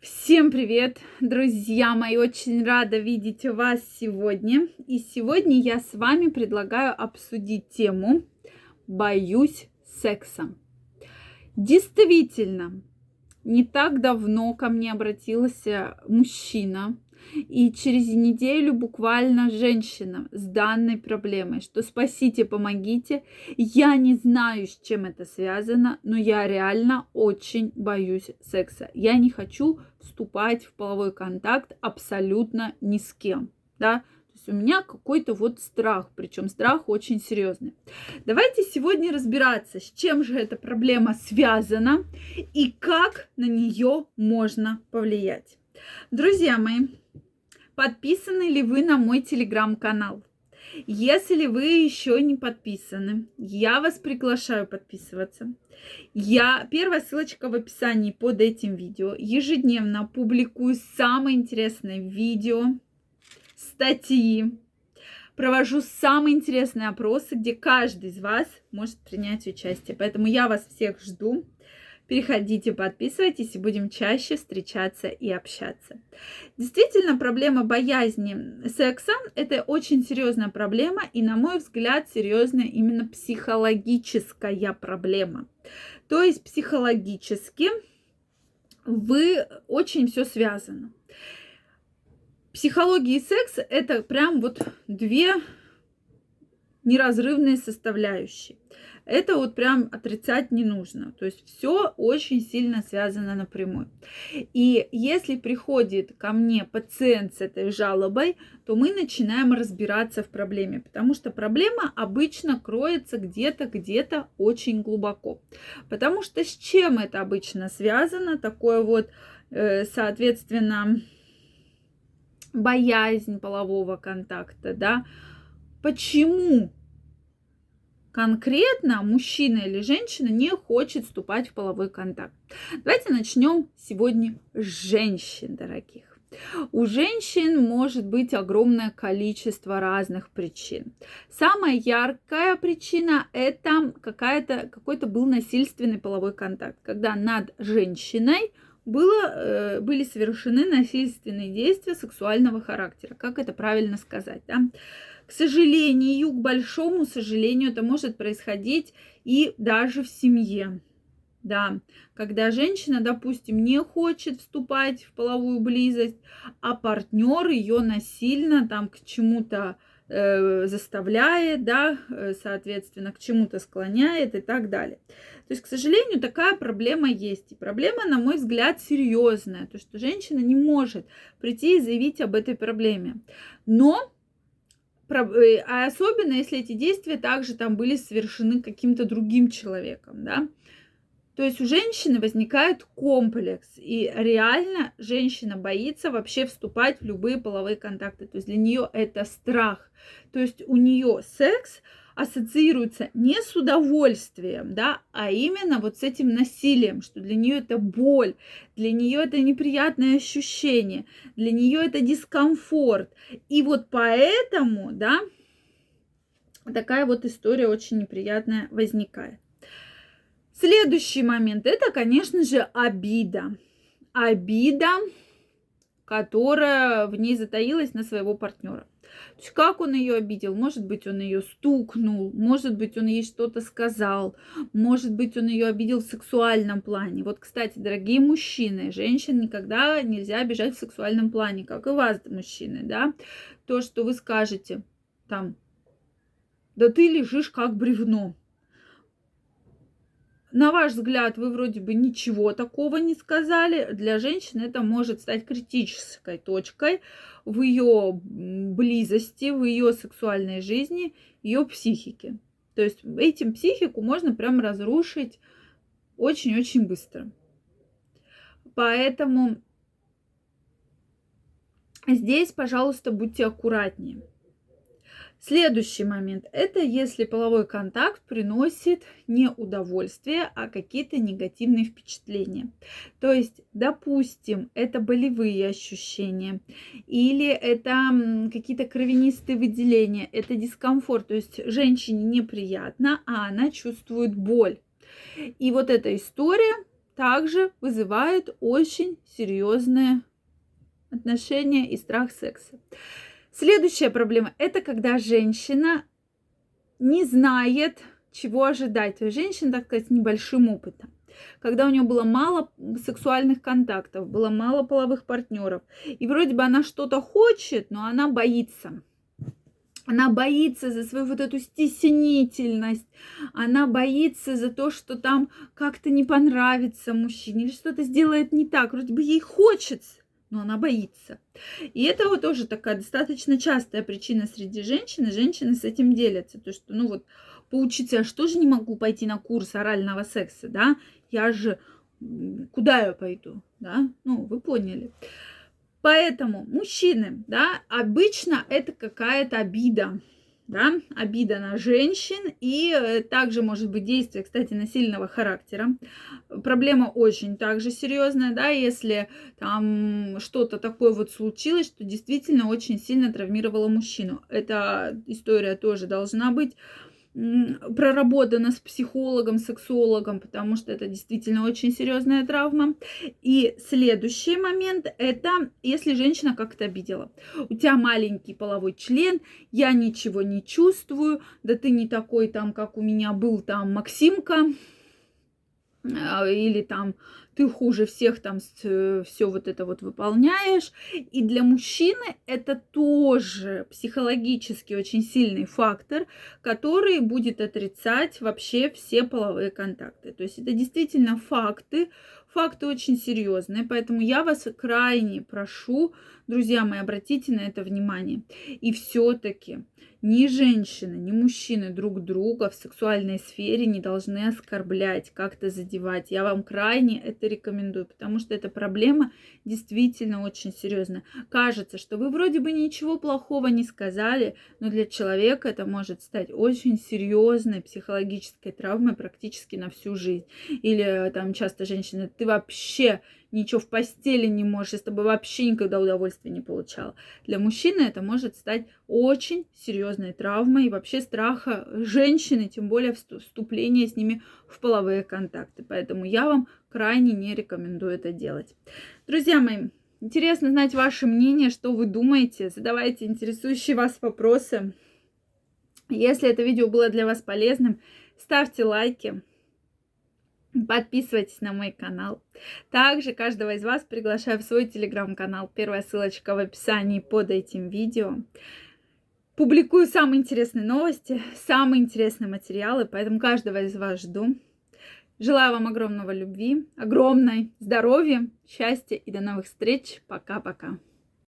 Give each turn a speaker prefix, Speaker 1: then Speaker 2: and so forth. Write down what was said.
Speaker 1: Всем привет, друзья мои! Очень рада видеть вас сегодня. И сегодня я с вами предлагаю обсудить тему «Боюсь секса». Действительно, не так давно ко мне обратился мужчина, и через неделю буквально женщина с данной проблемой, что спасите, помогите. Я не знаю, с чем это связано, но я реально очень боюсь секса. Я не хочу вступать в половой контакт абсолютно ни с кем. Да? У меня какой-то вот страх, причем страх очень серьезный. Давайте сегодня разбираться, с чем же эта проблема связана и как на нее можно повлиять. Друзья мои, Подписаны ли вы на мой телеграм-канал? Если вы еще не подписаны, я вас приглашаю подписываться. Я, первая ссылочка в описании под этим видео. Ежедневно публикую самые интересные видео, статьи, провожу самые интересные опросы, где каждый из вас может принять участие. Поэтому я вас всех жду. Переходите, подписывайтесь и будем чаще встречаться и общаться. Действительно, проблема боязни секса – это очень серьезная проблема и, на мой взгляд, серьезная именно психологическая проблема. То есть психологически вы очень все связано. Психология и секс – это прям вот две неразрывные составляющие это вот прям отрицать не нужно. То есть все очень сильно связано напрямую. И если приходит ко мне пациент с этой жалобой, то мы начинаем разбираться в проблеме, потому что проблема обычно кроется где-то, где-то очень глубоко. Потому что с чем это обычно связано? Такое вот, э, соответственно, боязнь полового контакта, да? Почему конкретно мужчина или женщина не хочет вступать в половой контакт. Давайте начнем сегодня с женщин, дорогих. У женщин может быть огромное количество разных причин. Самая яркая причина это какая-то, какой-то был насильственный половой контакт, когда над женщиной было, э, были совершены насильственные действия сексуального характера. Как это правильно сказать? Да? К сожалению, к большому сожалению, это может происходить и даже в семье. Да, когда женщина, допустим, не хочет вступать в половую близость, а партнер ее насильно там к чему-то заставляет, да, э, соответственно, к чему-то склоняет и так далее. То есть, к сожалению, такая проблема есть. И проблема, на мой взгляд, серьезная. То, что женщина не может прийти и заявить об этой проблеме. Но Э, а особенно, если эти действия также там были совершены каким-то другим человеком, да. То есть у женщины возникает комплекс, и реально женщина боится вообще вступать в любые половые контакты. То есть для нее это страх. То есть у нее секс ассоциируется не с удовольствием, да, а именно вот с этим насилием, что для нее это боль, для нее это неприятное ощущение, для нее это дискомфорт. И вот поэтому, да, такая вот история очень неприятная возникает. Следующий момент это, конечно же, обида. Обида, которая в ней затаилась на своего партнера. То есть как он ее обидел? Может быть, он ее стукнул, может быть, он ей что-то сказал, может быть, он ее обидел в сексуальном плане. Вот, кстати, дорогие мужчины, женщин никогда нельзя обижать в сексуальном плане, как и вас, мужчины, да. То, что вы скажете там, да ты лежишь как бревно на ваш взгляд, вы вроде бы ничего такого не сказали. Для женщины это может стать критической точкой в ее близости, в ее сексуальной жизни, ее психике. То есть этим психику можно прям разрушить очень-очень быстро. Поэтому здесь, пожалуйста, будьте аккуратнее. Следующий момент – это если половой контакт приносит не удовольствие, а какие-то негативные впечатления. То есть, допустим, это болевые ощущения или это какие-то кровянистые выделения, это дискомфорт. То есть женщине неприятно, а она чувствует боль. И вот эта история также вызывает очень серьезные отношения и страх секса. Следующая проблема – это когда женщина не знает, чего ожидать. То есть женщина, так сказать, с небольшим опытом. Когда у нее было мало сексуальных контактов, было мало половых партнеров. И вроде бы она что-то хочет, но она боится. Она боится за свою вот эту стеснительность, она боится за то, что там как-то не понравится мужчине или что-то сделает не так. Вроде бы ей хочется, но она боится. И это вот тоже такая достаточно частая причина среди женщин, и женщины с этим делятся. То, что, ну вот, поучиться, я же не могу пойти на курс орального секса, да? Я же, куда я пойду, да? Ну, вы поняли. Поэтому мужчины, да, обычно это какая-то обида, да, обида на женщин и э, также может быть действие, кстати, насильного характера. Проблема очень также серьезная, да, если там что-то такое вот случилось, что действительно очень сильно травмировало мужчину. Эта история тоже должна быть проработана с психологом, сексологом, потому что это действительно очень серьезная травма. И следующий момент – это если женщина как-то обидела. У тебя маленький половой член, я ничего не чувствую, да ты не такой там, как у меня был там Максимка, а, или там ты хуже всех там э, все вот это вот выполняешь. И для мужчины это тоже психологически очень сильный фактор, который будет отрицать вообще все половые контакты. То есть это действительно факты, факты очень серьезные, поэтому я вас крайне прошу, друзья мои, обратите на это внимание. И все-таки ни женщины, ни мужчины друг друга в сексуальной сфере не должны оскорблять, как-то задевать. Я вам крайне это рекомендую, потому что эта проблема действительно очень серьезная. Кажется, что вы вроде бы ничего плохого не сказали, но для человека это может стать очень серьезной психологической травмой практически на всю жизнь. Или там часто женщины, ты вообще ничего в постели не можешь, я с тобой вообще никогда удовольствия не получала. Для мужчины это может стать очень серьезной травмой и вообще страха женщины, тем более вступления с ними в половые контакты. Поэтому я вам крайне не рекомендую это делать. Друзья мои, интересно знать ваше мнение, что вы думаете. Задавайте интересующие вас вопросы. Если это видео было для вас полезным, ставьте лайки, Подписывайтесь на мой канал. Также каждого из вас приглашаю в свой телеграм-канал. Первая ссылочка в описании под этим видео. Публикую самые интересные новости, самые интересные материалы, поэтому каждого из вас жду. Желаю вам огромного любви, огромной здоровья, счастья и до новых встреч. Пока-пока.